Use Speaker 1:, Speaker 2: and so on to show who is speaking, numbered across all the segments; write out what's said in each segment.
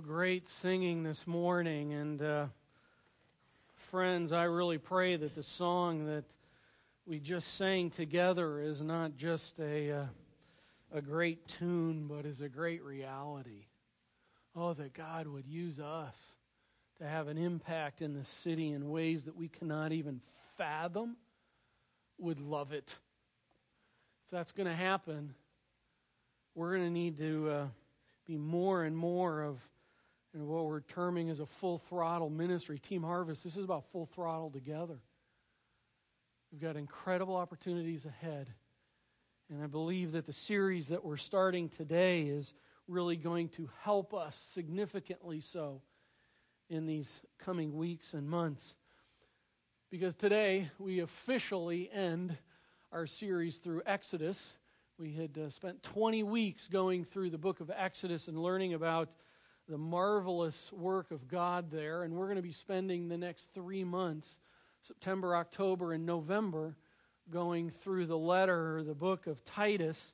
Speaker 1: Great singing this morning. And uh, friends, I really pray that the song that we just sang together is not just a, uh, a great tune, but is a great reality. Oh, that God would use us to have an impact in the city in ways that we cannot even fathom, would love it. If that's going to happen, we're going to need to uh, be more and more of and what we're terming as a full throttle ministry. Team Harvest, this is about full throttle together. We've got incredible opportunities ahead. And I believe that the series that we're starting today is really going to help us significantly so in these coming weeks and months. Because today we officially end our series through Exodus. We had uh, spent 20 weeks going through the book of Exodus and learning about the marvelous work of God there. And we're going to be spending the next three months, September, October, and November, going through the letter, the book of Titus.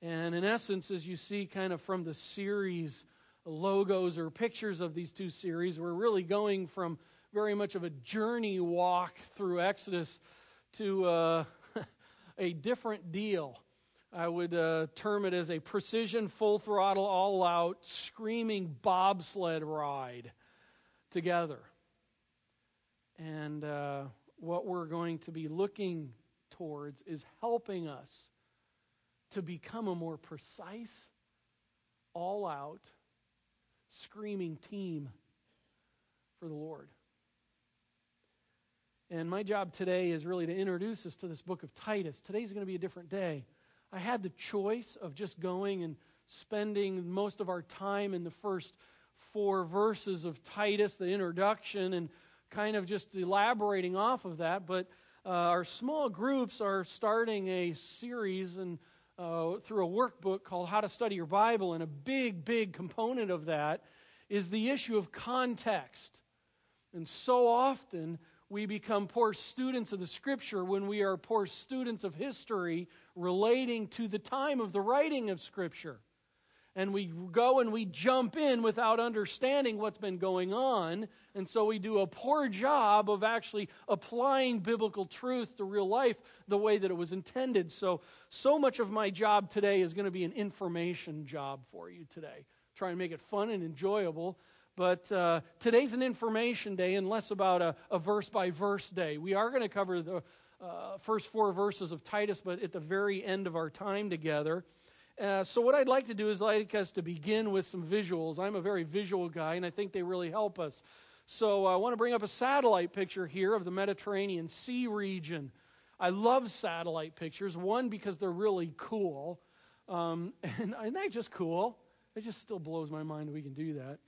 Speaker 1: And in essence, as you see kind of from the series logos or pictures of these two series, we're really going from very much of a journey walk through Exodus to uh, a different deal. I would uh, term it as a precision, full throttle, all out, screaming bobsled ride together. And uh, what we're going to be looking towards is helping us to become a more precise, all out, screaming team for the Lord. And my job today is really to introduce us to this book of Titus. Today's going to be a different day. I had the choice of just going and spending most of our time in the first four verses of Titus, the introduction, and kind of just elaborating off of that. But uh, our small groups are starting a series and uh, through a workbook called How to Study Your Bible, and a big, big component of that is the issue of context. And so often we become poor students of the Scripture when we are poor students of history relating to the time of the writing of Scripture. And we go and we jump in without understanding what's been going on. And so we do a poor job of actually applying biblical truth to real life the way that it was intended. So, so much of my job today is going to be an information job for you today. Try and make it fun and enjoyable. But uh, today's an information day and less about a, a verse by verse day. We are going to cover the uh, first four verses of Titus, but at the very end of our time together. Uh, so, what I'd like to do is like us to begin with some visuals. I'm a very visual guy, and I think they really help us. So, uh, I want to bring up a satellite picture here of the Mediterranean Sea region. I love satellite pictures. One, because they're really cool. Um, and aren't they just cool? It just still blows my mind we can do that.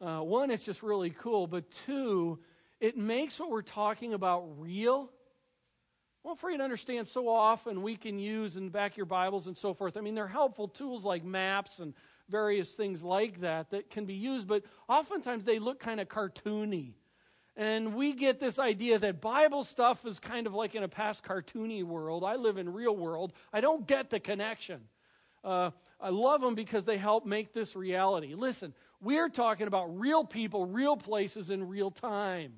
Speaker 1: Uh, one, it's just really cool. But two, it makes what we're talking about real well, for you to understand, so often we can use in back your Bibles and so forth. I mean, they're helpful tools like maps and various things like that that can be used, but oftentimes they look kind of cartoony. And we get this idea that Bible stuff is kind of like in a past cartoony world. I live in real world. I don't get the connection. Uh, I love them because they help make this reality. Listen, we're talking about real people, real places, in real time.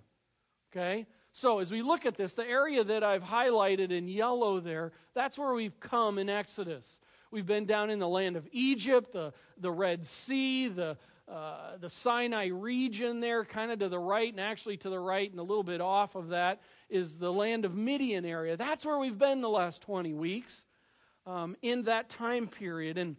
Speaker 1: Okay? So, as we look at this, the area that I've highlighted in yellow there, that's where we've come in Exodus. We've been down in the land of Egypt, the, the Red Sea, the, uh, the Sinai region there, kind of to the right, and actually to the right and a little bit off of that is the land of Midian area. That's where we've been the last 20 weeks um, in that time period. And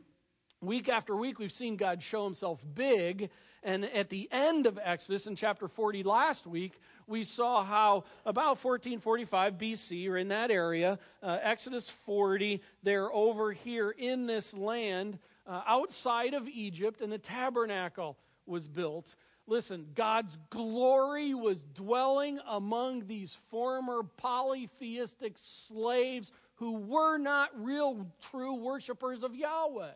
Speaker 1: week after week, we've seen God show himself big. And at the end of Exodus, in chapter 40 last week, we saw how about 1445 BC, or in that area, uh, Exodus 40, they're over here in this land uh, outside of Egypt, and the tabernacle was built. Listen, God's glory was dwelling among these former polytheistic slaves who were not real, true worshipers of Yahweh.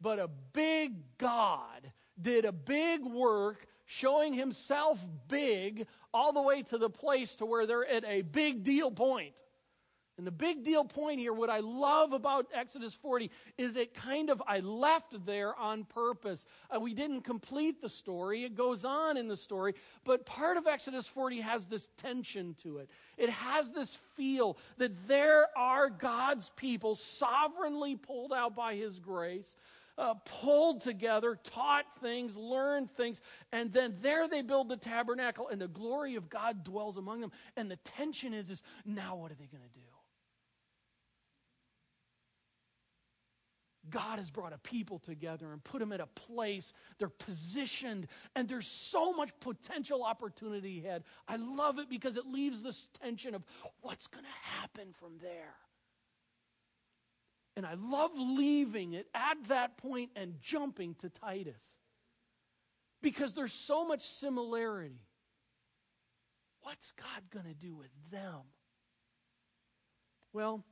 Speaker 1: But a big God did a big work showing himself big all the way to the place to where they're at a big deal point. And the big deal point here, what I love about Exodus 40, is it kind of, I left there on purpose. Uh, we didn't complete the story. It goes on in the story. But part of Exodus 40 has this tension to it. It has this feel that there are God's people sovereignly pulled out by His grace. Uh, pulled together, taught things, learned things, and then there they build the tabernacle, and the glory of God dwells among them. And the tension is, is now what are they going to do? God has brought a people together and put them at a place. They're positioned, and there's so much potential opportunity ahead. I love it because it leaves this tension of what's going to happen from there. And I love leaving it at that point and jumping to Titus because there's so much similarity. What's God going to do with them? Well,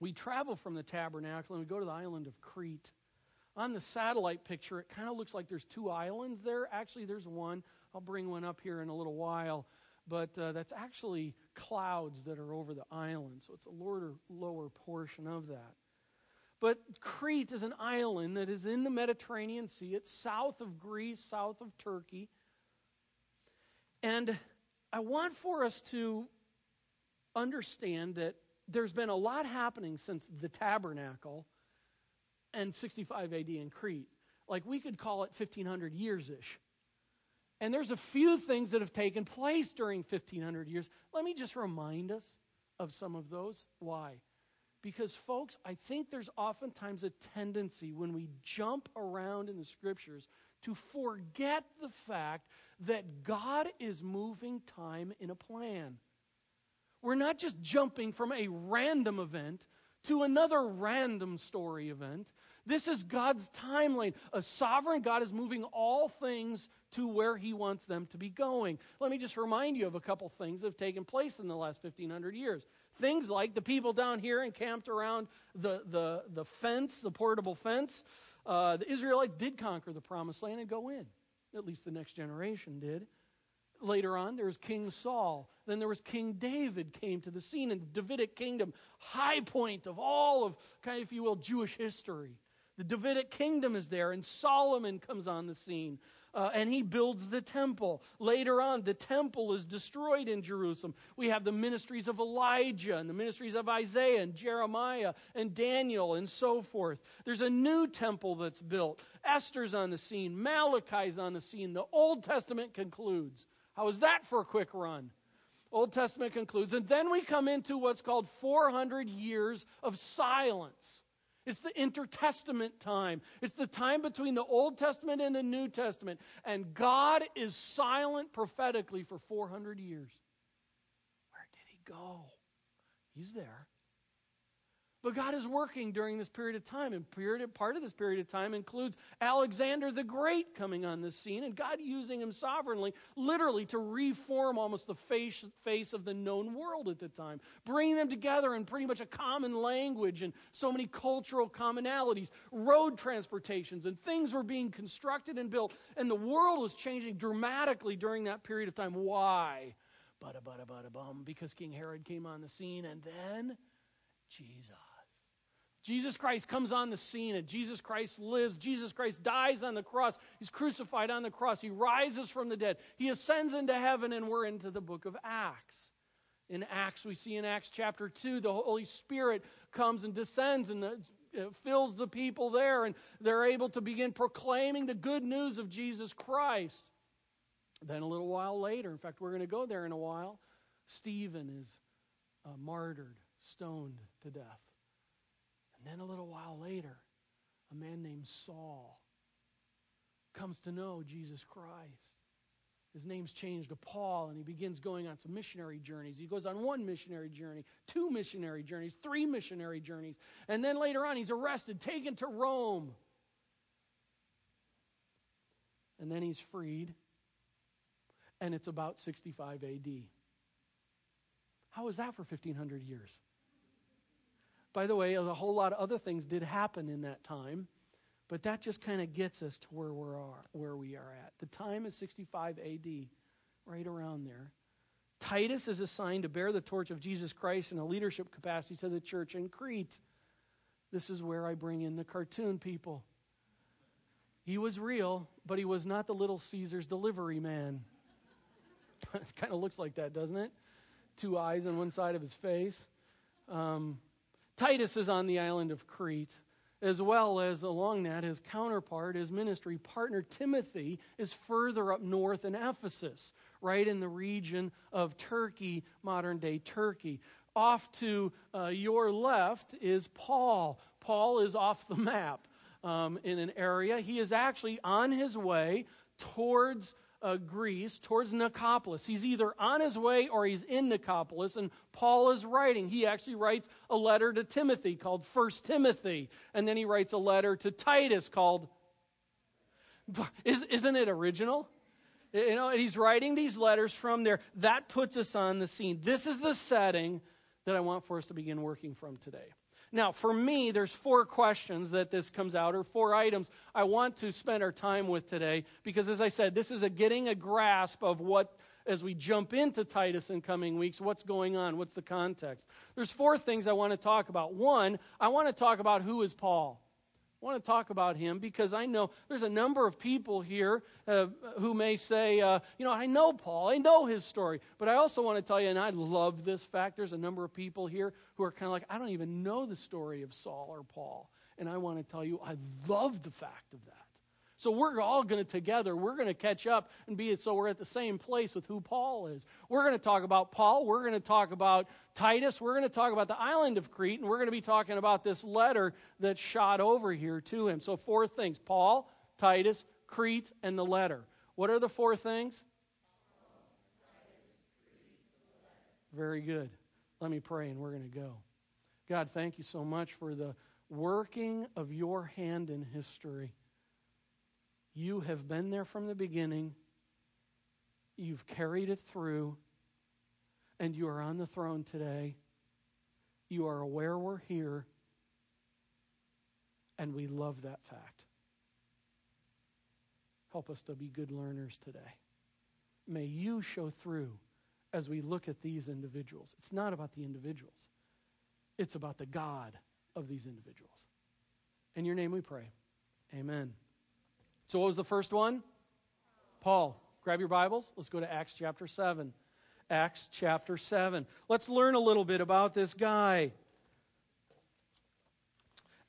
Speaker 1: we travel from the tabernacle and we go to the island of Crete. On the satellite picture, it kind of looks like there's two islands there. Actually, there's one. I'll bring one up here in a little while. But uh, that's actually clouds that are over the island. So it's a lower, lower portion of that. But Crete is an island that is in the Mediterranean Sea. It's south of Greece, south of Turkey. And I want for us to understand that there's been a lot happening since the tabernacle and 65 AD in Crete. Like we could call it 1500 years ish. And there's a few things that have taken place during 1500 years. Let me just remind us of some of those. Why? Because, folks, I think there's oftentimes a tendency when we jump around in the scriptures to forget the fact that God is moving time in a plan. We're not just jumping from a random event to another random story event. This is God's timeline. A sovereign God is moving all things to where he wants them to be going. Let me just remind you of a couple things that have taken place in the last 1500 years. Things like the people down here encamped around the, the, the fence, the portable fence. Uh, the Israelites did conquer the promised land and go in. At least the next generation did. Later on, there was King Saul. Then there was King David came to the scene in the Davidic kingdom, high point of all of, kind of, if you will, Jewish history. The Davidic kingdom is there, and Solomon comes on the scene. Uh, and he builds the temple. Later on, the temple is destroyed in Jerusalem. We have the ministries of Elijah and the ministries of Isaiah and Jeremiah and Daniel and so forth. There's a new temple that's built. Esther's on the scene, Malachi's on the scene. The Old Testament concludes. How was that for a quick run? Old Testament concludes. And then we come into what's called 400 years of silence. It's the intertestament time. It's the time between the Old Testament and the New Testament. And God is silent prophetically for 400 years. Where did he go? He's there. But God is working during this period of time, and period, part of this period of time includes Alexander the Great coming on the scene, and God using him sovereignly, literally, to reform almost the face, face of the known world at the time, bringing them together in pretty much a common language and so many cultural commonalities, road transportations, and things were being constructed and built, and the world was changing dramatically during that period of time. Why? Bada bada bada bum, because King Herod came on the scene, and then Jesus. Jesus Christ comes on the scene and Jesus Christ lives. Jesus Christ dies on the cross. He's crucified on the cross. He rises from the dead. He ascends into heaven, and we're into the book of Acts. In Acts, we see in Acts chapter 2, the Holy Spirit comes and descends and uh, fills the people there, and they're able to begin proclaiming the good news of Jesus Christ. Then, a little while later, in fact, we're going to go there in a while, Stephen is uh, martyred, stoned to death. And then a little while later, a man named Saul comes to know Jesus Christ. His name's changed to Paul, and he begins going on some missionary journeys. He goes on one missionary journey, two missionary journeys, three missionary journeys. And then later on, he's arrested, taken to Rome. And then he's freed. And it's about 65 AD. How was that for 1,500 years? By the way, a whole lot of other things did happen in that time, but that just kind of gets us to where we are, where we are at. The time is 65 AD, right around there. Titus is assigned to bear the torch of Jesus Christ in a leadership capacity to the church in Crete. This is where I bring in the cartoon people. He was real, but he was not the little Caesar's delivery man. it kind of looks like that, doesn't it? Two eyes on one side of his face. Um, Titus is on the island of Crete, as well as along that, his counterpart, his ministry partner, Timothy, is further up north in Ephesus, right in the region of Turkey, modern day Turkey. Off to uh, your left is Paul. Paul is off the map um, in an area. He is actually on his way towards uh, Greece, towards Nicopolis. He's either on his way or he's in Nicopolis, and Paul is writing. He actually writes a letter to Timothy called First Timothy, and then he writes a letter to Titus called. Isn't it original? You know, he's writing these letters from there. That puts us on the scene. This is the setting that I want for us to begin working from today. Now, for me, there's four questions that this comes out, or four items I want to spend our time with today, because as I said, this is a getting a grasp of what, as we jump into Titus in coming weeks, what's going on, what's the context. There's four things I want to talk about. One, I want to talk about who is Paul. I want to talk about him because I know there's a number of people here uh, who may say, uh, you know, I know Paul, I know his story. But I also want to tell you, and I love this fact, there's a number of people here who are kind of like, I don't even know the story of Saul or Paul. And I want to tell you, I love the fact of that. So we're all going to together, we're going to catch up and be it so we're at the same place with who Paul is. We're going to talk about Paul, we're going to talk about Titus, we're going to talk about the island of Crete, and we're going to be talking about this letter that shot over here to him. So four things Paul, Titus, Crete, and the letter. What are the four things? Very good. Let me pray and we're going to go. God, thank you so much for the working of your hand in history. You have been there from the beginning. You've carried it through. And you are on the throne today. You are aware we're here. And we love that fact. Help us to be good learners today. May you show through as we look at these individuals. It's not about the individuals, it's about the God of these individuals. In your name we pray. Amen. So, what was the first one? Paul. Grab your Bibles. Let's go to Acts chapter 7. Acts chapter 7. Let's learn a little bit about this guy.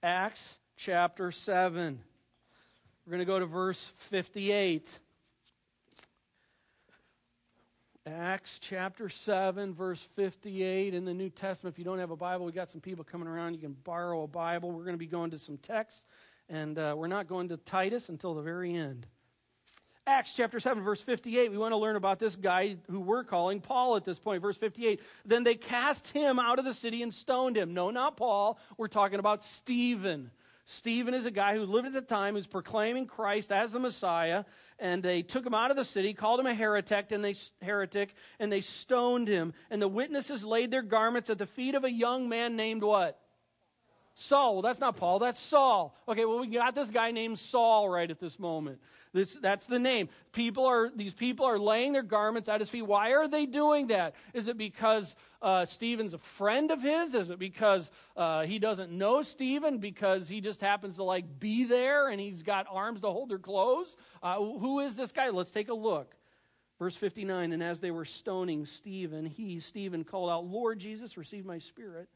Speaker 1: Acts chapter 7. We're going to go to verse 58. Acts chapter 7, verse 58 in the New Testament. If you don't have a Bible, we got some people coming around. You can borrow a Bible. We're going to be going to some texts and uh, we're not going to Titus until the very end. Acts chapter 7, verse 58, we want to learn about this guy who we're calling Paul at this point. Verse 58, then they cast him out of the city and stoned him. No, not Paul. We're talking about Stephen. Stephen is a guy who lived at the time, who's proclaiming Christ as the Messiah, and they took him out of the city, called him a heretic, and they heretic, and they stoned him. And the witnesses laid their garments at the feet of a young man named what? Saul. Well, that's not Paul, that's Saul. Okay, well, we got this guy named Saul right at this moment. This, that's the name. People are, these people are laying their garments at his feet. Why are they doing that? Is it because uh, Stephen's a friend of his? Is it because uh, he doesn't know Stephen? Because he just happens to like be there and he's got arms to hold their clothes? Uh, who is this guy? Let's take a look. Verse 59 And as they were stoning Stephen, he, Stephen, called out, Lord Jesus, receive my spirit.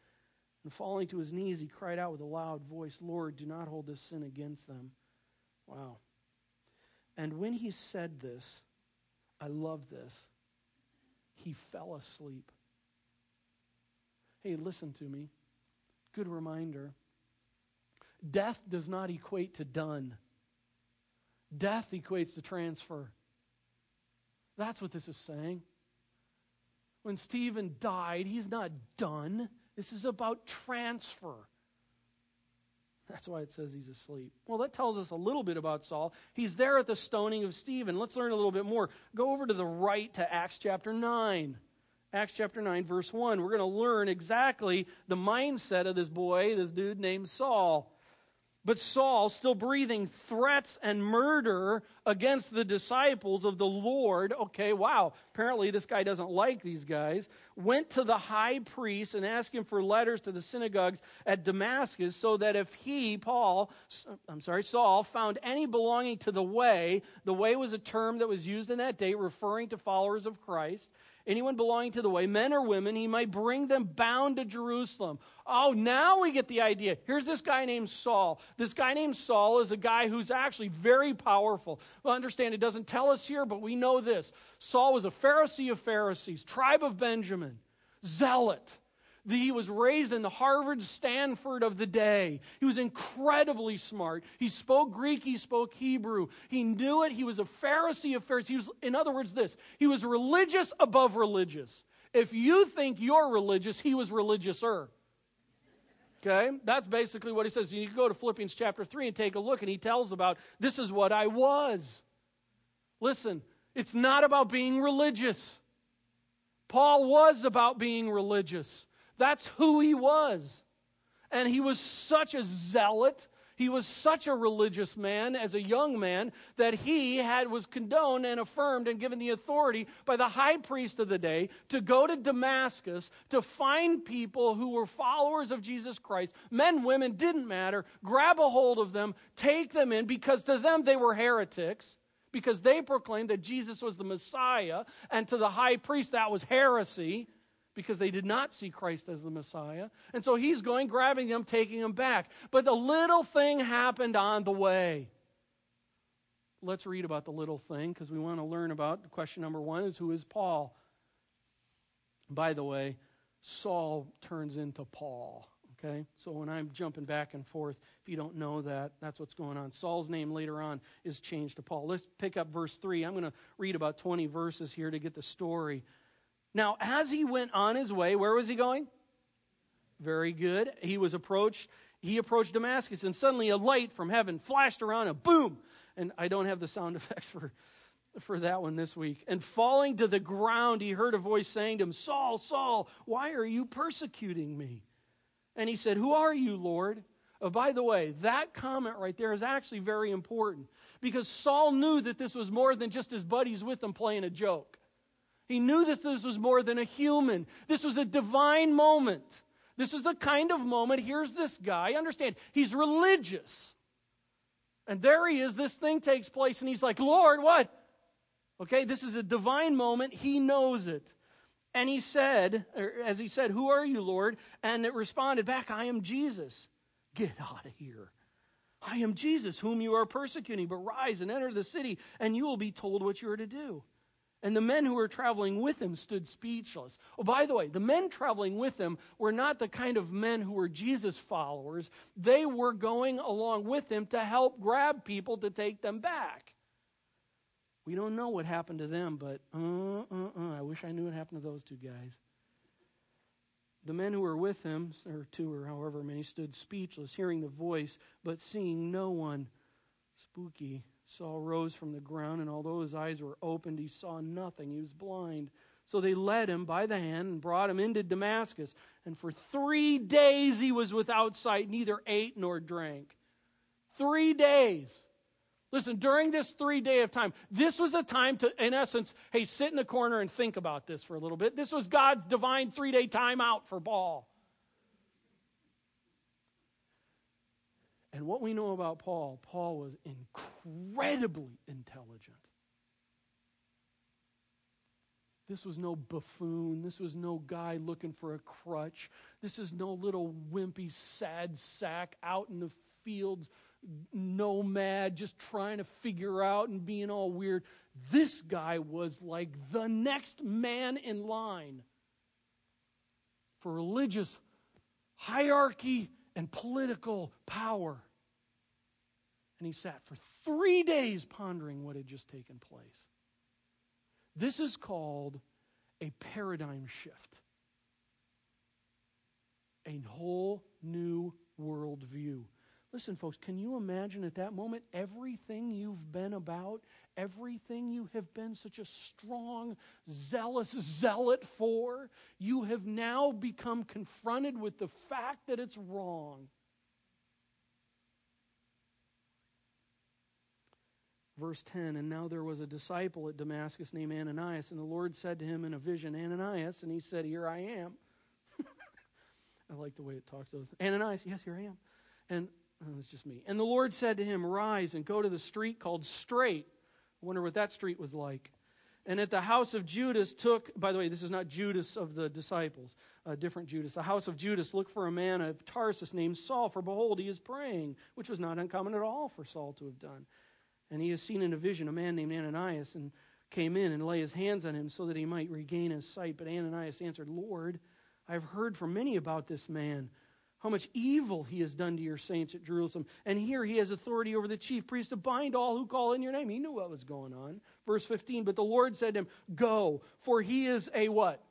Speaker 1: And falling to his knees, he cried out with a loud voice, Lord, do not hold this sin against them. Wow. And when he said this, I love this, he fell asleep. Hey, listen to me. Good reminder. Death does not equate to done, death equates to transfer. That's what this is saying. When Stephen died, he's not done. This is about transfer. That's why it says he's asleep. Well, that tells us a little bit about Saul. He's there at the stoning of Stephen. Let's learn a little bit more. Go over to the right to Acts chapter 9. Acts chapter 9, verse 1. We're going to learn exactly the mindset of this boy, this dude named Saul. But Saul, still breathing threats and murder against the disciples of the Lord, okay, wow, apparently this guy doesn't like these guys, went to the high priest and asked him for letters to the synagogues at Damascus so that if he, Paul, I'm sorry, Saul, found any belonging to the way, the way was a term that was used in that day referring to followers of Christ, anyone belonging to the way, men or women, he might bring them bound to Jerusalem. Oh, now we get the idea. Here's this guy named Saul. This guy named Saul is a guy who's actually very powerful. Well, understand, it doesn't tell us here, but we know this. Saul was a Pharisee of Pharisees, tribe of Benjamin, zealot he was raised in the Harvard Stanford of the day. He was incredibly smart. He spoke Greek, he spoke Hebrew. He knew it. He was a Pharisee of Pharisees. He was, in other words, this he was religious above religious. If you think you're religious, he was religiouser. Okay? That's basically what he says. You can go to Philippians chapter 3 and take a look, and he tells about this is what I was. Listen, it's not about being religious. Paul was about being religious. That's who he was. And he was such a zealot. He was such a religious man as a young man that he had was condoned and affirmed and given the authority by the high priest of the day to go to Damascus to find people who were followers of Jesus Christ. Men, women, didn't matter. Grab a hold of them, take them in because to them they were heretics because they proclaimed that Jesus was the Messiah and to the high priest that was heresy because they did not see Christ as the Messiah. And so he's going, grabbing them, taking them back. But a little thing happened on the way. Let's read about the little thing because we want to learn about question number one is who is Paul? By the way, Saul turns into Paul. Okay? So when I'm jumping back and forth, if you don't know that, that's what's going on. Saul's name later on is changed to Paul. Let's pick up verse 3. I'm going to read about 20 verses here to get the story. Now, as he went on his way, where was he going? Very good. He was approached, he approached Damascus, and suddenly a light from heaven flashed around him. Boom! And I don't have the sound effects for, for that one this week. And falling to the ground, he heard a voice saying to him, Saul, Saul, why are you persecuting me? And he said, Who are you, Lord? Oh, by the way, that comment right there is actually very important because Saul knew that this was more than just his buddies with him playing a joke. He knew that this was more than a human. This was a divine moment. This was the kind of moment. Here's this guy. Understand, he's religious. And there he is. This thing takes place, and he's like, Lord, what? Okay, this is a divine moment. He knows it. And he said, as he said, Who are you, Lord? And it responded back, I am Jesus. Get out of here. I am Jesus, whom you are persecuting, but rise and enter the city, and you will be told what you are to do. And the men who were traveling with him stood speechless. Oh, by the way, the men traveling with him were not the kind of men who were Jesus followers. They were going along with him to help grab people to take them back. We don't know what happened to them, but uh, uh, uh, I wish I knew what happened to those two guys. The men who were with him, or two or however many, stood speechless, hearing the voice, but seeing no one. Spooky. Saul rose from the ground, and although his eyes were opened, he saw nothing. He was blind. So they led him by the hand and brought him into Damascus. And for three days he was without sight, neither ate nor drank. Three days. Listen, during this three day of time, this was a time to, in essence, hey, sit in the corner and think about this for a little bit. This was God's divine three day time out for Paul. And what we know about Paul, Paul was incredibly intelligent. This was no buffoon. This was no guy looking for a crutch. This is no little wimpy, sad sack out in the fields, nomad, just trying to figure out and being all weird. This guy was like the next man in line for religious hierarchy and political power. And he sat for three days pondering what had just taken place. This is called a paradigm shift, a whole new worldview. Listen, folks, can you imagine at that moment everything you've been about, everything you have been such a strong, zealous zealot for? You have now become confronted with the fact that it's wrong. Verse 10 And now there was a disciple at Damascus named Ananias, and the Lord said to him in a vision, Ananias, and he said, Here I am. I like the way it talks. Those Ananias, yes, here I am. And oh, it's just me. And the Lord said to him, Rise and go to the street called Straight. I wonder what that street was like. And at the house of Judas took, by the way, this is not Judas of the disciples, a different Judas. The house of Judas looked for a man of Tarsus named Saul, for behold, he is praying, which was not uncommon at all for Saul to have done. And he has seen in a vision a man named Ananias and came in and lay his hands on him so that he might regain his sight. But Ananias answered, Lord, I have heard from many about this man how much evil he has done to your saints at Jerusalem. And here he has authority over the chief priest to bind all who call in your name. He knew what was going on. Verse 15, but the Lord said to him, Go, for he is a what?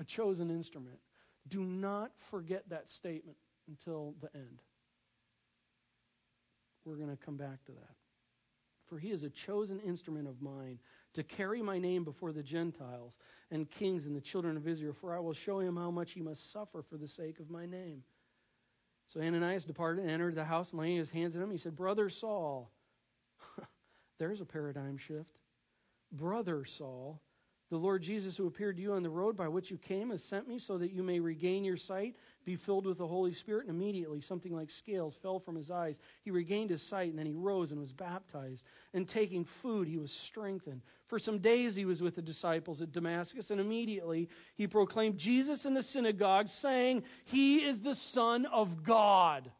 Speaker 1: A chosen instrument. Do not forget that statement until the end. We're going to come back to that. For he is a chosen instrument of mine to carry my name before the Gentiles and kings and the children of Israel, for I will show him how much he must suffer for the sake of my name. So Ananias departed and entered the house, and laying his hands on him, he said, Brother Saul, there's a paradigm shift. Brother Saul, the Lord Jesus, who appeared to you on the road by which you came, has sent me so that you may regain your sight, be filled with the Holy Spirit. And immediately something like scales fell from his eyes. He regained his sight, and then he rose and was baptized. And taking food, he was strengthened. For some days he was with the disciples at Damascus, and immediately he proclaimed Jesus in the synagogue, saying, He is the Son of God.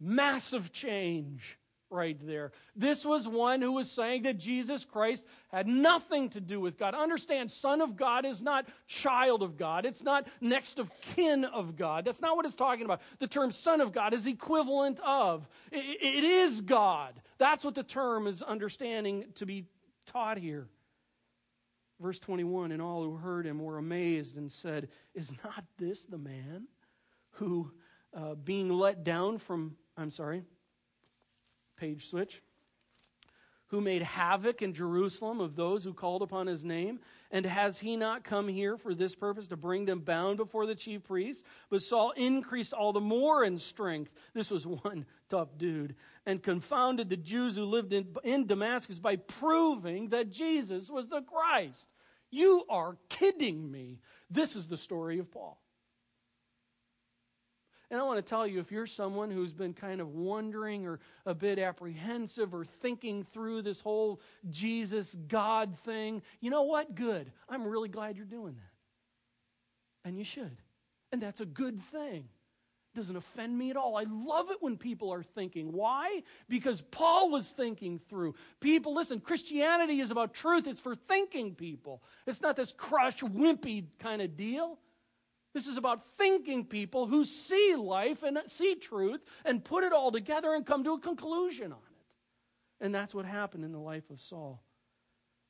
Speaker 1: Massive change right there. This was one who was saying that Jesus Christ had nothing to do with God. Understand, Son of God is not child of God, it's not next of kin of God. That's not what it's talking about. The term Son of God is equivalent of, it, is God. That's what the term is understanding to be taught here. Verse 21 And all who heard him were amazed and said, Is not this the man who, uh, being let down from, I'm sorry, Page switch. Who made havoc in Jerusalem of those who called upon his name? And has he not come here for this purpose to bring them bound before the chief priests? But Saul increased all the more in strength. This was one tough dude. And confounded the Jews who lived in, in Damascus by proving that Jesus was the Christ. You are kidding me. This is the story of Paul. And I want to tell you if you're someone who's been kind of wondering or a bit apprehensive or thinking through this whole Jesus God thing, you know what? Good. I'm really glad you're doing that. And you should. And that's a good thing. It doesn't offend me at all. I love it when people are thinking. Why? Because Paul was thinking through. People, listen, Christianity is about truth. It's for thinking people. It's not this crush, wimpy kind of deal. This is about thinking people who see life and see truth and put it all together and come to a conclusion on it. And that's what happened in the life of Saul.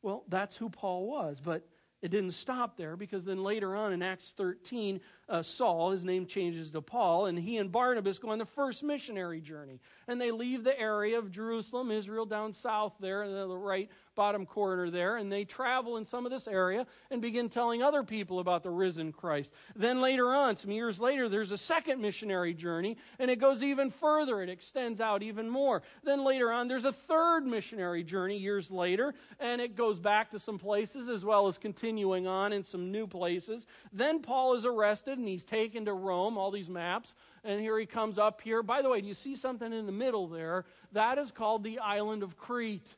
Speaker 1: Well, that's who Paul was, but it didn't stop there because then later on in Acts 13, uh, Saul, his name changes to Paul, and he and Barnabas go on the first missionary journey. And they leave the area of Jerusalem, Israel, down south there, in the right bottom corner there, and they travel in some of this area and begin telling other people about the risen Christ. Then later on, some years later, there's a second missionary journey, and it goes even further. It extends out even more. Then later on, there's a third missionary journey years later, and it goes back to some places as well as continuing on in some new places. Then Paul is arrested and he's taken to Rome, all these maps, and here he comes up here. By the way, do you see something in the middle there? That is called the island of Crete.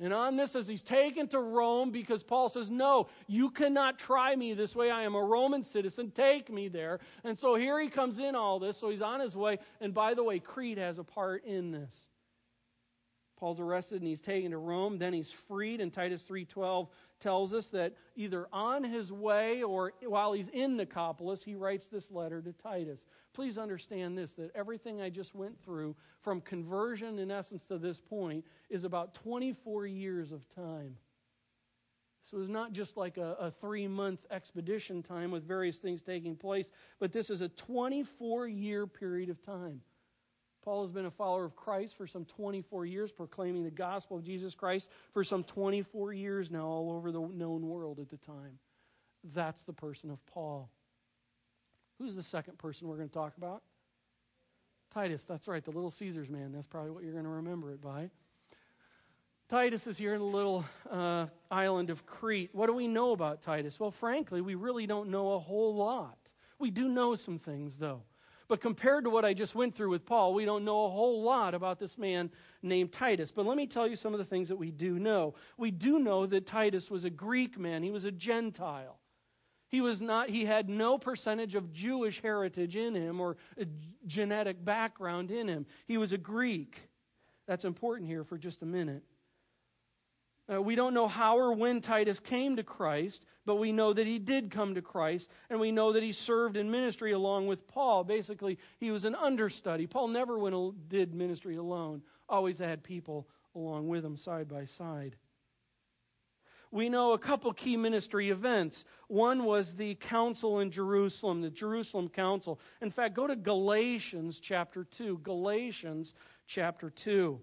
Speaker 1: And on this, as he's taken to Rome, because Paul says, No, you cannot try me this way. I am a Roman citizen. Take me there. And so here he comes in all this. So he's on his way. And by the way, Crete has a part in this. Paul's arrested and he's taken to Rome. Then he's freed. And Titus 3.12 tells us that either on his way or while he's in Nicopolis, he writes this letter to Titus. Please understand this that everything I just went through from conversion, in essence, to this point, is about 24 years of time. So it's not just like a, a three month expedition time with various things taking place, but this is a 24 year period of time. Paul has been a follower of Christ for some 24 years, proclaiming the gospel of Jesus Christ for some 24 years now all over the known world at the time. That's the person of Paul. Who's the second person we're going to talk about? Titus, that's right, the Little Caesars man. That's probably what you're going to remember it by. Titus is here in the little uh, island of Crete. What do we know about Titus? Well, frankly, we really don't know a whole lot. We do know some things, though. But compared to what I just went through with Paul, we don't know a whole lot about this man named Titus. But let me tell you some of the things that we do know. We do know that Titus was a Greek man, he was a Gentile. He was not he had no percentage of Jewish heritage in him or genetic background in him. He was a Greek. That's important here for just a minute. Uh, we don't know how or when Titus came to Christ, but we know that he did come to Christ, and we know that he served in ministry along with Paul. Basically, he was an understudy. Paul never went, did ministry alone, always had people along with him side by side. We know a couple key ministry events. One was the council in Jerusalem, the Jerusalem council. In fact, go to Galatians chapter 2. Galatians chapter 2.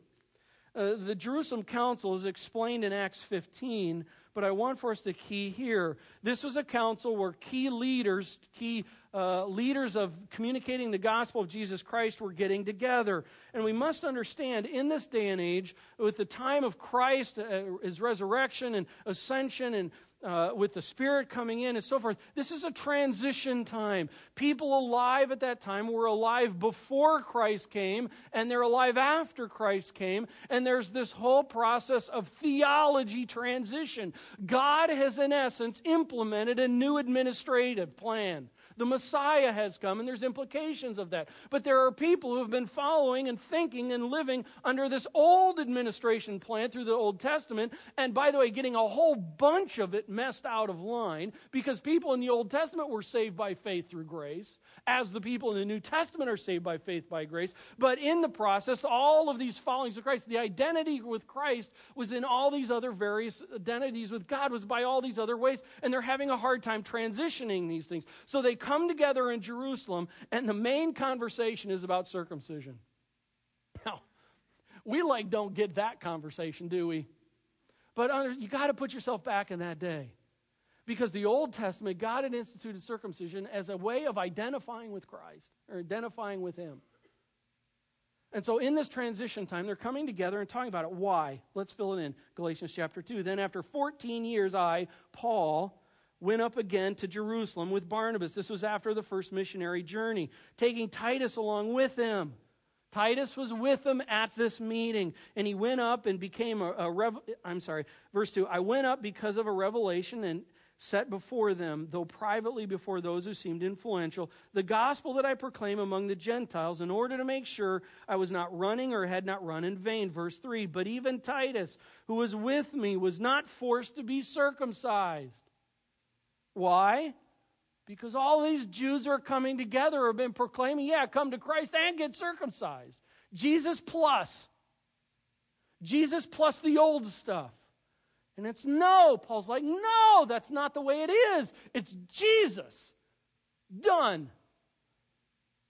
Speaker 1: Uh, the Jerusalem Council is explained in Acts 15, but I want for us to key here. This was a council where key leaders, key uh, leaders of communicating the gospel of Jesus Christ were getting together. And we must understand in this day and age, with the time of Christ, uh, his resurrection and ascension and uh, with the Spirit coming in and so forth. This is a transition time. People alive at that time were alive before Christ came, and they're alive after Christ came. And there's this whole process of theology transition. God has, in essence, implemented a new administrative plan. The Messiah has come, and there's implications of that. But there are people who have been following and thinking and living under this old administration plan through the Old Testament, and by the way, getting a whole bunch of it messed out of line because people in the Old Testament were saved by faith through grace, as the people in the New Testament are saved by faith by grace. But in the process, all of these followings of Christ, the identity with Christ was in all these other various identities with God, was by all these other ways, and they're having a hard time transitioning these things. So they come together in Jerusalem, and the main conversation is about circumcision. Now, we like don't get that conversation, do we? But you got to put yourself back in that day. Because the Old Testament, God had instituted circumcision as a way of identifying with Christ or identifying with Him. And so in this transition time, they're coming together and talking about it. Why? Let's fill it in. Galatians chapter 2. Then after 14 years, I, Paul, went up again to Jerusalem with Barnabas. This was after the first missionary journey, taking Titus along with him. Titus was with them at this meeting, and he went up and became a, a rev- I'm sorry, verse 2. I went up because of a revelation and set before them, though privately before those who seemed influential, the gospel that I proclaim among the Gentiles, in order to make sure I was not running or had not run in vain. Verse 3 But even Titus, who was with me, was not forced to be circumcised why? Because all these Jews are coming together, have been proclaiming, yeah, come to Christ and get circumcised. Jesus plus. Jesus plus the old stuff. And it's no. Paul's like, no, that's not the way it is. It's Jesus. Done.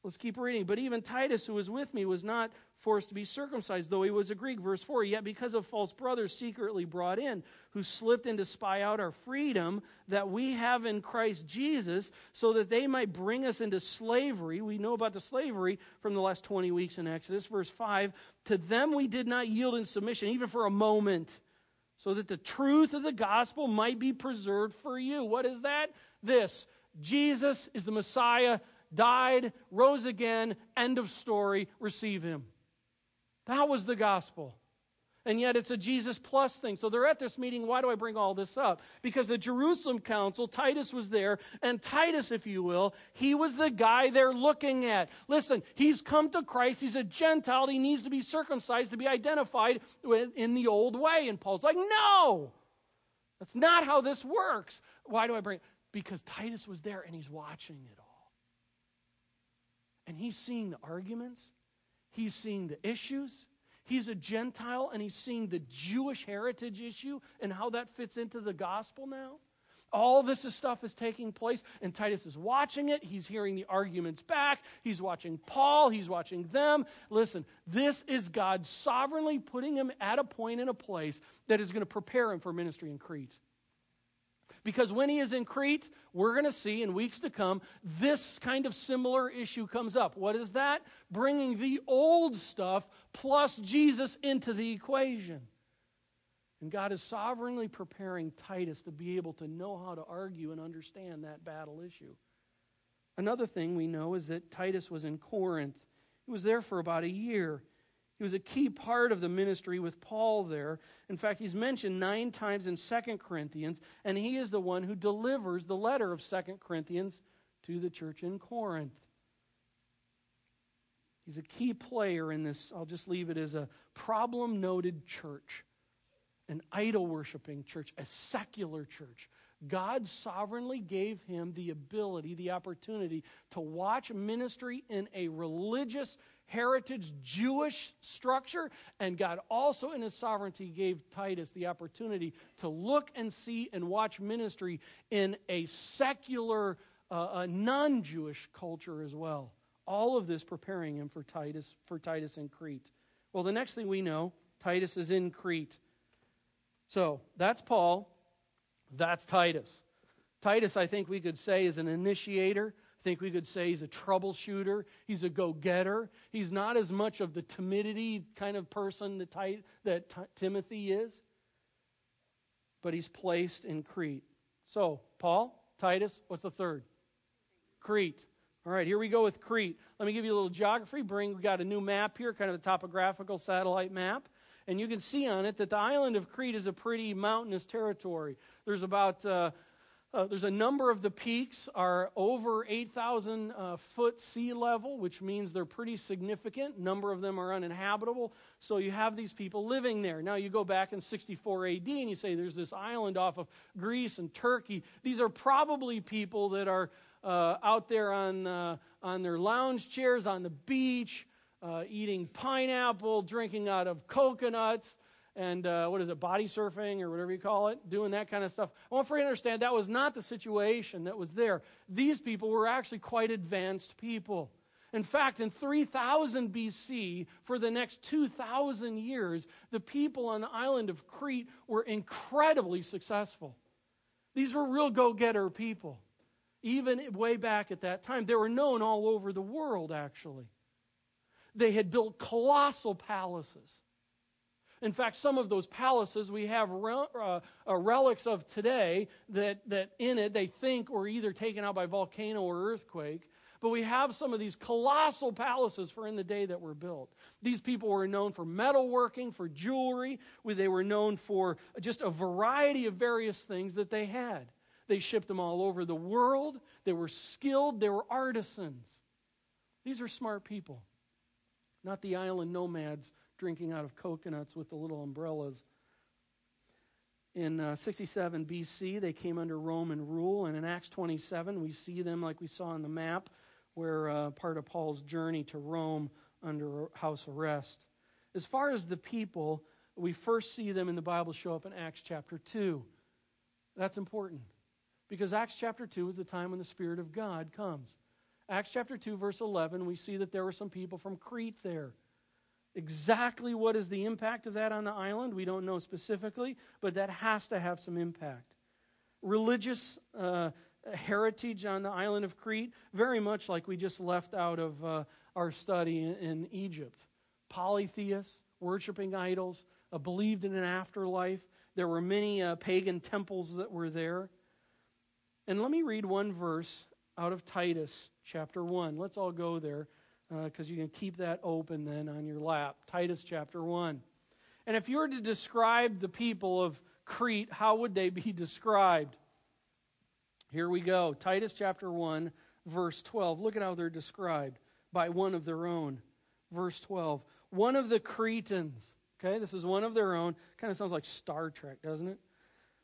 Speaker 1: Let's keep reading. But even Titus, who was with me, was not forced to be circumcised, though he was a Greek. Verse 4 Yet because of false brothers secretly brought in, who slipped in to spy out our freedom that we have in Christ Jesus, so that they might bring us into slavery. We know about the slavery from the last 20 weeks in Exodus. Verse 5 To them we did not yield in submission, even for a moment, so that the truth of the gospel might be preserved for you. What is that? This Jesus is the Messiah died, rose again, end of story, receive him. That was the gospel. And yet it's a Jesus plus thing. So they're at this meeting. Why do I bring all this up? Because the Jerusalem council, Titus was there, and Titus, if you will, he was the guy they're looking at. Listen, he's come to Christ. He's a Gentile. He needs to be circumcised to be identified in the old way. And Paul's like, no, that's not how this works. Why do I bring? Because Titus was there and he's watching it all. And he's seeing the arguments, he's seeing the issues. He's a Gentile and he's seeing the Jewish heritage issue and how that fits into the gospel now. All this stuff is taking place, and Titus is watching it. He's hearing the arguments back. He's watching Paul. He's watching them. Listen, this is God sovereignly putting him at a point in a place that is going to prepare him for ministry in Crete. Because when he is in Crete, we're going to see in weeks to come, this kind of similar issue comes up. What is that? Bringing the old stuff plus Jesus into the equation. And God is sovereignly preparing Titus to be able to know how to argue and understand that battle issue. Another thing we know is that Titus was in Corinth. He was there for about a year. He was a key part of the ministry with Paul there. In fact, he's mentioned nine times in Second Corinthians, and he is the one who delivers the letter of Second Corinthians to the church in Corinth. He's a key player in this, I'll just leave it as a problem noted church, an idol worshiping church, a secular church. God sovereignly gave him the ability, the opportunity to watch ministry in a religious heritage Jewish structure, and God also, in His sovereignty, gave Titus the opportunity to look and see and watch ministry in a secular, uh, non Jewish culture as well. All of this preparing him for Titus, for Titus in Crete. Well, the next thing we know, Titus is in Crete. So that's Paul, that's Titus. Titus, I think we could say, is an initiator I think we could say he's a troubleshooter. He's a go getter. He's not as much of the timidity kind of person that, that T- Timothy is, but he's placed in Crete. So, Paul, Titus, what's the third? Crete. All right, here we go with Crete. Let me give you a little geography. Bring, we got a new map here, kind of a topographical satellite map. And you can see on it that the island of Crete is a pretty mountainous territory. There's about uh, uh, there's a number of the peaks are over 8,000 uh, foot sea level, which means they're pretty significant. Number of them are uninhabitable. So you have these people living there. Now you go back in 64 AD and you say there's this island off of Greece and Turkey. These are probably people that are uh, out there on, uh, on their lounge chairs on the beach, uh, eating pineapple, drinking out of coconuts and uh, what is it, body surfing or whatever you call it, doing that kind of stuff. I want for you to understand that was not the situation that was there. These people were actually quite advanced people. In fact, in 3000 BC, for the next 2,000 years, the people on the island of Crete were incredibly successful. These were real go getter people. Even way back at that time, they were known all over the world, actually. They had built colossal palaces. In fact, some of those palaces we have uh, uh, relics of today that, that in it they think were either taken out by volcano or earthquake. But we have some of these colossal palaces for in the day that were built. These people were known for metalworking, for jewelry. They were known for just a variety of various things that they had. They shipped them all over the world. They were skilled. They were artisans. These are smart people, not the island nomads drinking out of coconuts with the little umbrellas. In uh, 67 BC, they came under Roman rule, and in Acts 27, we see them like we saw on the map, where uh, part of Paul's journey to Rome under house arrest. As far as the people, we first see them in the Bible show up in Acts chapter 2. That's important because Acts chapter 2 is the time when the Spirit of God comes. Acts chapter 2, verse 11, we see that there were some people from Crete there. Exactly what is the impact of that on the island, we don't know specifically, but that has to have some impact. Religious uh, heritage on the island of Crete, very much like we just left out of uh, our study in, in, Egypt. Polytheists, worshiping idols, uh, believed in an afterlife. There were many uh, pagan temples that were there. And let me read one verse out of Titus chapter 1. Let's all go there because uh, you can keep that open then on your lap. Titus chapter 1. And if you were to describe the people of Crete, how would they be described? Here we go. Titus chapter 1, verse 12. Look at how they're described by one of their own. Verse 12. One of the Cretans. Okay, this is one of their own. Kind of sounds like Star Trek, doesn't it?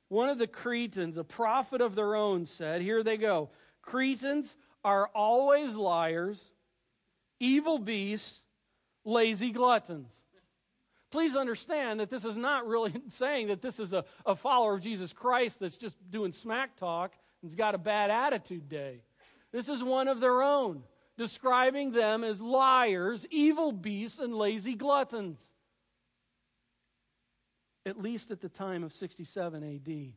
Speaker 1: One of the Cretans, a prophet of their own, said, Here they go. Cretans are always liars evil beasts, lazy gluttons. Please understand that this is not really saying that this is a, a follower of Jesus Christ that's just doing smack talk and's got a bad attitude day. This is one of their own, describing them as liars, evil beasts, and lazy gluttons. At least at the time of 67 AD.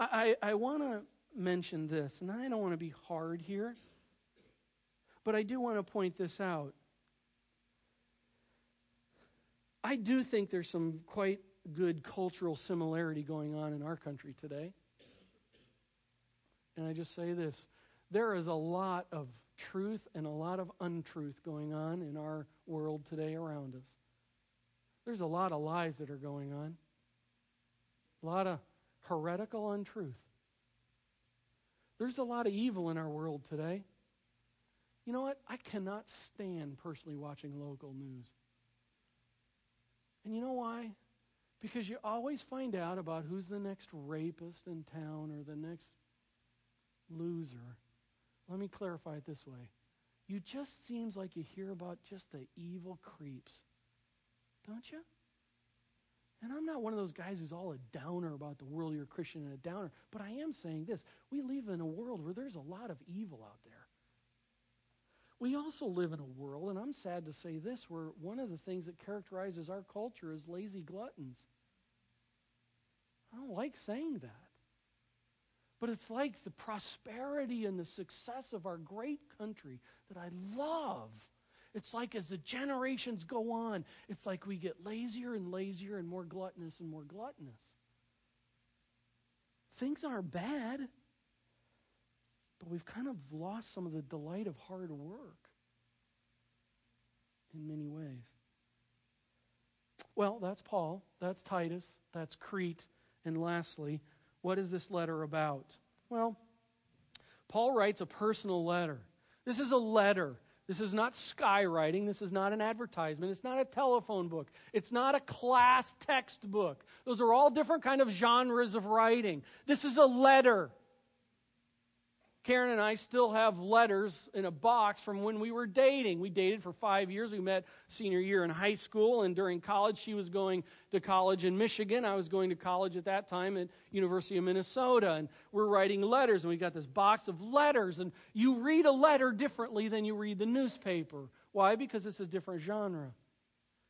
Speaker 1: I, I, I want to mention this, and I don't want to be hard here, but I do want to point this out. I do think there's some quite good cultural similarity going on in our country today. And I just say this there is a lot of truth and a lot of untruth going on in our world today around us. There's a lot of lies that are going on, a lot of heretical untruth. There's a lot of evil in our world today. You know what? I cannot stand personally watching local news. And you know why? Because you always find out about who's the next rapist in town or the next loser. Let me clarify it this way. You just seems like you hear about just the evil creeps. Don't you? And I'm not one of those guys who's all a downer about the world, you're a Christian and a downer, but I am saying this. We live in a world where there's a lot of evil out there. We also live in a world, and I'm sad to say this, where one of the things that characterizes our culture is lazy gluttons. I don't like saying that. But it's like the prosperity and the success of our great country that I love. It's like as the generations go on, it's like we get lazier and lazier and more gluttonous and more gluttonous. Things aren't bad, but we've kind of lost some of the delight of hard work in many ways. Well, that's Paul, that's Titus, that's Crete, and lastly, what is this letter about? Well, Paul writes a personal letter. This is a letter. This is not skywriting. This is not an advertisement. It's not a telephone book. It's not a class textbook. Those are all different kind of genres of writing. This is a letter. Karen and I still have letters in a box from when we were dating. We dated for five years. We met senior year in high school, and during college, she was going to college in Michigan. I was going to college at that time at University of Minnesota, and we're writing letters, and we got this box of letters. And you read a letter differently than you read the newspaper. Why? Because it's a different genre.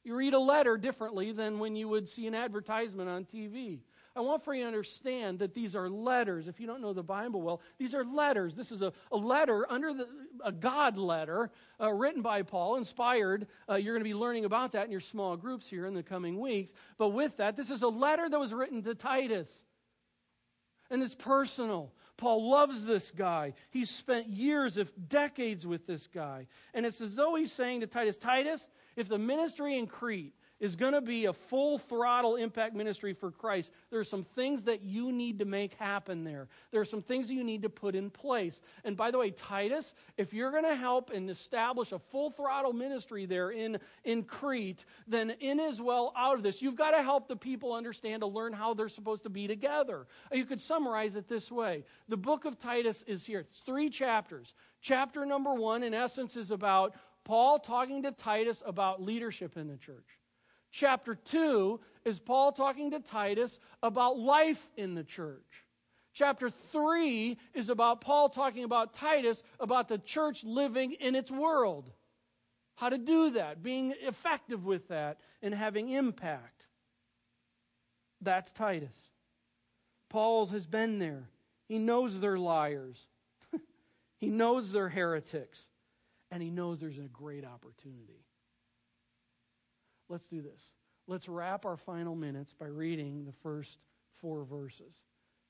Speaker 1: You read a letter differently than when you would see an advertisement on TV. I want for you to understand that these are letters. If you don't know the Bible well, these are letters. This is a, a letter under the, a God letter uh, written by Paul, inspired. Uh, you're going to be learning about that in your small groups here in the coming weeks. But with that, this is a letter that was written to Titus. And it's personal. Paul loves this guy. He's spent years, if decades, with this guy. And it's as though he's saying to Titus, Titus, if the ministry in Crete is going to be a full throttle impact ministry for Christ, there are some things that you need to make happen there. There are some things that you need to put in place. And by the way, Titus, if you're going to help and establish a full throttle ministry there in, in Crete, then in as well out of this, you've got to help the people understand to learn how they're supposed to be together. You could summarize it this way the book of Titus is here, it's three chapters. Chapter number one, in essence, is about Paul talking to Titus about leadership in the church. Chapter 2 is Paul talking to Titus about life in the church. Chapter 3 is about Paul talking about Titus about the church living in its world. How to do that, being effective with that, and having impact. That's Titus. Paul has been there. He knows they're liars. he knows they're heretics. And he knows there's a great opportunity. Let's do this. Let's wrap our final minutes by reading the first four verses.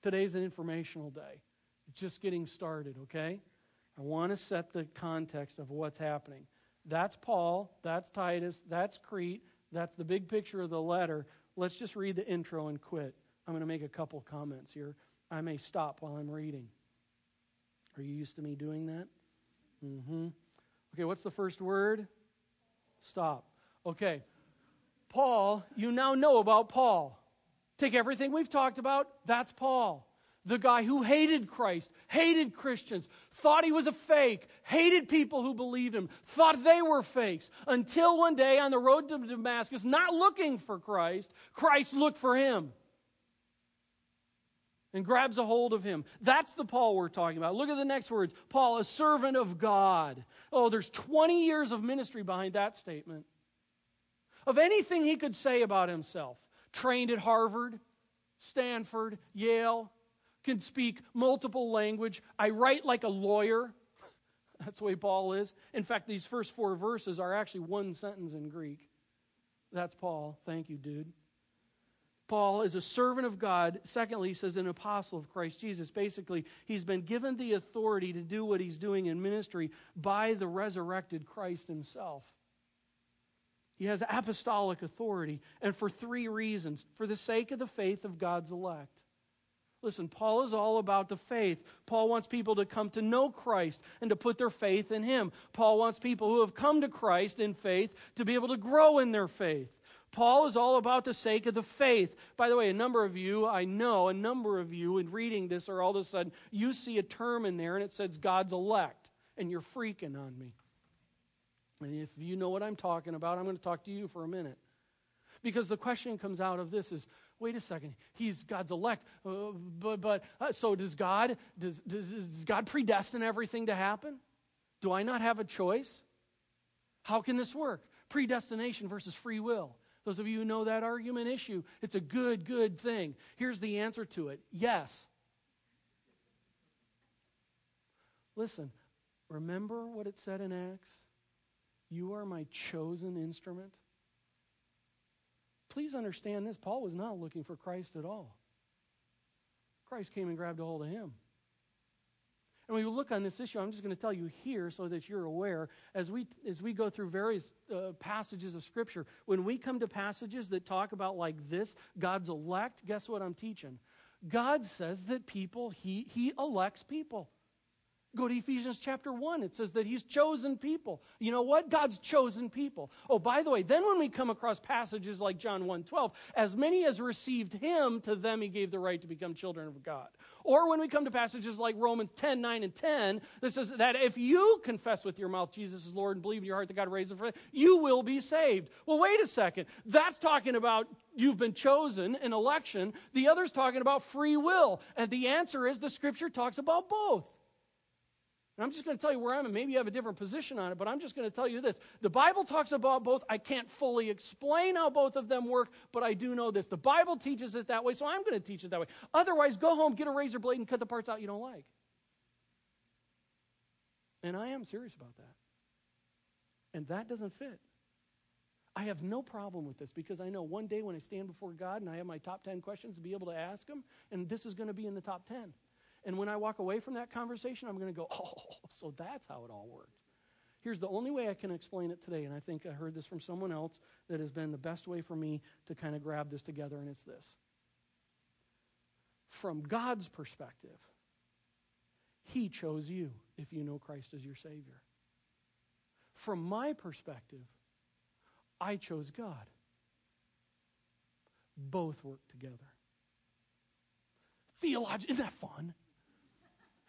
Speaker 1: Today's an informational day. It's just getting started, okay? I want to set the context of what's happening. That's Paul, that's Titus, that's Crete, that's the big picture of the letter. Let's just read the intro and quit. I'm going to make a couple comments here. I may stop while I'm reading. Are you used to me doing that? Mm-hmm. Okay, what's the first word? Stop. Okay, Paul, you now know about Paul. Take everything we've talked about, that's Paul. The guy who hated Christ, hated Christians, thought he was a fake, hated people who believed him, thought they were fakes, until one day on the road to Damascus, not looking for Christ, Christ looked for him and grabs a hold of him. That's the Paul we're talking about. Look at the next words Paul, a servant of God. Oh, there's 20 years of ministry behind that statement of anything he could say about himself. Trained at Harvard, Stanford, Yale. can speak multiple language. I write like a lawyer. That's the way Paul is. In fact, these first four verses are actually one sentence in Greek. That's Paul. Thank you, dude. Paul is a servant of God. Secondly, he says an apostle of Christ Jesus. Basically, he's been given the authority to do what he's doing in ministry by the resurrected Christ himself. He has apostolic authority, and for three reasons for the sake of the faith of God's elect. Listen, Paul is all about the faith. Paul wants people to come to know Christ and to put their faith in him. Paul wants people who have come to Christ in faith to be able to grow in their faith. Paul is all about the sake of the faith. By the way, a number of you, I know, a number of you in reading this are all of a sudden, you see a term in there and it says God's elect, and you're freaking on me. And if you know what I'm talking about, I'm going to talk to you for a minute. Because the question comes out of this is wait a second, he's God's elect. Uh, but but uh, so does God, does, does, does God predestine everything to happen? Do I not have a choice? How can this work? Predestination versus free will. Those of you who know that argument issue, it's a good, good thing. Here's the answer to it yes. Listen, remember what it said in Acts? You are my chosen instrument. Please understand this Paul was not looking for Christ at all. Christ came and grabbed a hold of him. And when we look on this issue, I'm just going to tell you here so that you're aware as we, as we go through various uh, passages of Scripture, when we come to passages that talk about like this, God's elect, guess what I'm teaching? God says that people, He, he elects people. Go to Ephesians chapter 1. It says that he's chosen people. You know what? God's chosen people. Oh, by the way, then when we come across passages like John 1 12, as many as received him, to them he gave the right to become children of God. Or when we come to passages like Romans 10 9 and 10, that says that if you confess with your mouth Jesus is Lord and believe in your heart that God raised him from you will be saved. Well, wait a second. That's talking about you've been chosen in election. The other's talking about free will. And the answer is the scripture talks about both. And I'm just going to tell you where I'm at. Maybe you have a different position on it, but I'm just going to tell you this. The Bible talks about both. I can't fully explain how both of them work, but I do know this. The Bible teaches it that way, so I'm going to teach it that way. Otherwise, go home, get a razor blade, and cut the parts out you don't like. And I am serious about that. And that doesn't fit. I have no problem with this because I know one day when I stand before God and I have my top 10 questions to be able to ask Him, and this is going to be in the top 10. And when I walk away from that conversation, I'm going to go, oh, so that's how it all worked. Here's the only way I can explain it today, and I think I heard this from someone else that has been the best way for me to kind of grab this together, and it's this. From God's perspective, He chose you if you know Christ as your Savior. From my perspective, I chose God. Both work together. Theology, isn't that fun?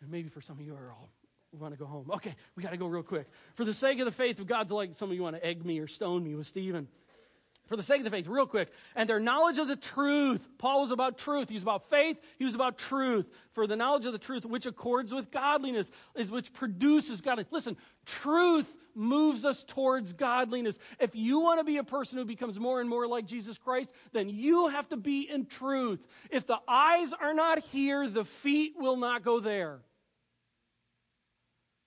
Speaker 1: And maybe for some of you are all we want to go home. Okay, we got to go real quick. For the sake of the faith of God's elect some of you want to egg me or stone me with Stephen. For the sake of the faith, real quick, and their knowledge of the truth. Paul was about truth. He was about faith. He was about truth. For the knowledge of the truth, which accords with godliness, is which produces godliness. Listen, truth moves us towards godliness. If you want to be a person who becomes more and more like Jesus Christ, then you have to be in truth. If the eyes are not here, the feet will not go there.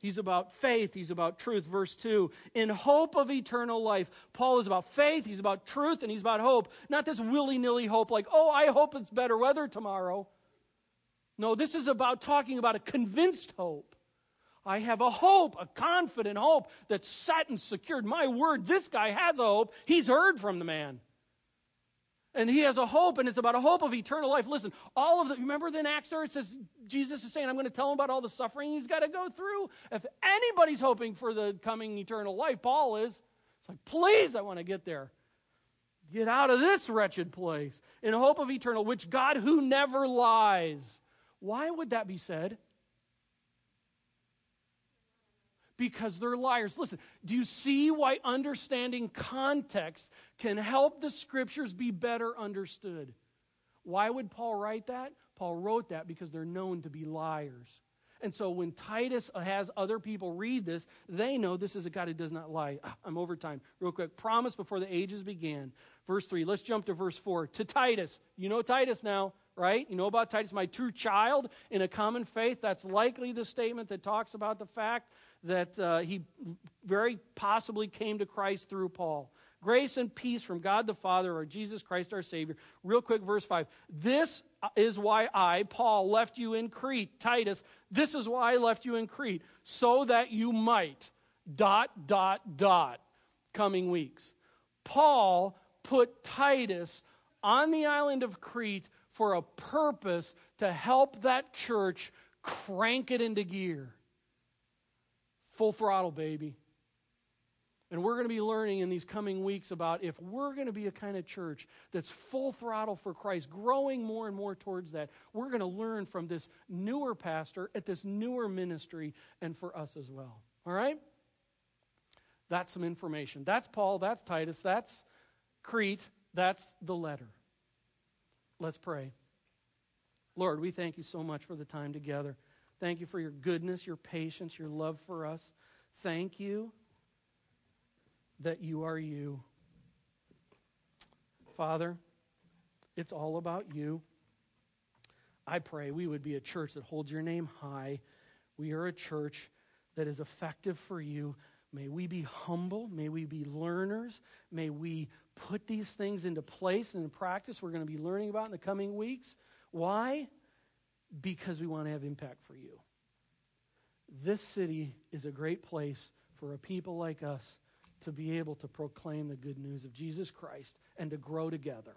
Speaker 1: He's about faith. He's about truth. Verse 2 In hope of eternal life. Paul is about faith. He's about truth. And he's about hope. Not this willy nilly hope like, oh, I hope it's better weather tomorrow. No, this is about talking about a convinced hope. I have a hope, a confident hope that's set and secured. My word, this guy has a hope. He's heard from the man. And he has a hope, and it's about a hope of eternal life. Listen, all of the, remember in Acts there, it says, Jesus is saying, I'm going to tell him about all the suffering he's got to go through. If anybody's hoping for the coming eternal life, Paul is. It's like, please, I want to get there. Get out of this wretched place in hope of eternal, which God who never lies. Why would that be said? Because they're liars. Listen, do you see why understanding context can help the scriptures be better understood? Why would Paul write that? Paul wrote that because they're known to be liars. And so when Titus has other people read this, they know this is a God who does not lie. Ah, I'm over time. Real quick. Promise before the ages began. Verse 3. Let's jump to verse 4. To Titus. You know Titus now. Right? You know about Titus, my true child in a common faith. That's likely the statement that talks about the fact that uh, he very possibly came to Christ through Paul. Grace and peace from God the Father or Jesus Christ our Savior. Real quick, verse 5. This is why I, Paul, left you in Crete. Titus, this is why I left you in Crete, so that you might, dot, dot, dot, coming weeks. Paul put Titus on the island of Crete for a purpose to help that church crank it into gear. Full throttle, baby. And we're going to be learning in these coming weeks about if we're going to be a kind of church that's full throttle for Christ, growing more and more towards that, we're going to learn from this newer pastor at this newer ministry and for us as well. All right? That's some information. That's Paul, that's Titus, that's Crete, that's the letter. Let's pray. Lord, we thank you so much for the time together. Thank you for your goodness, your patience, your love for us. Thank you that you are you. Father, it's all about you. I pray we would be a church that holds your name high. We are a church that is effective for you. May we be humble. May we be learners. May we put these things into place and in practice we're going to be learning about in the coming weeks. Why? Because we want to have impact for you. This city is a great place for a people like us to be able to proclaim the good news of Jesus Christ and to grow together.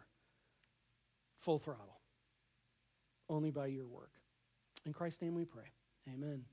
Speaker 1: Full throttle. Only by your work. In Christ's name we pray. Amen.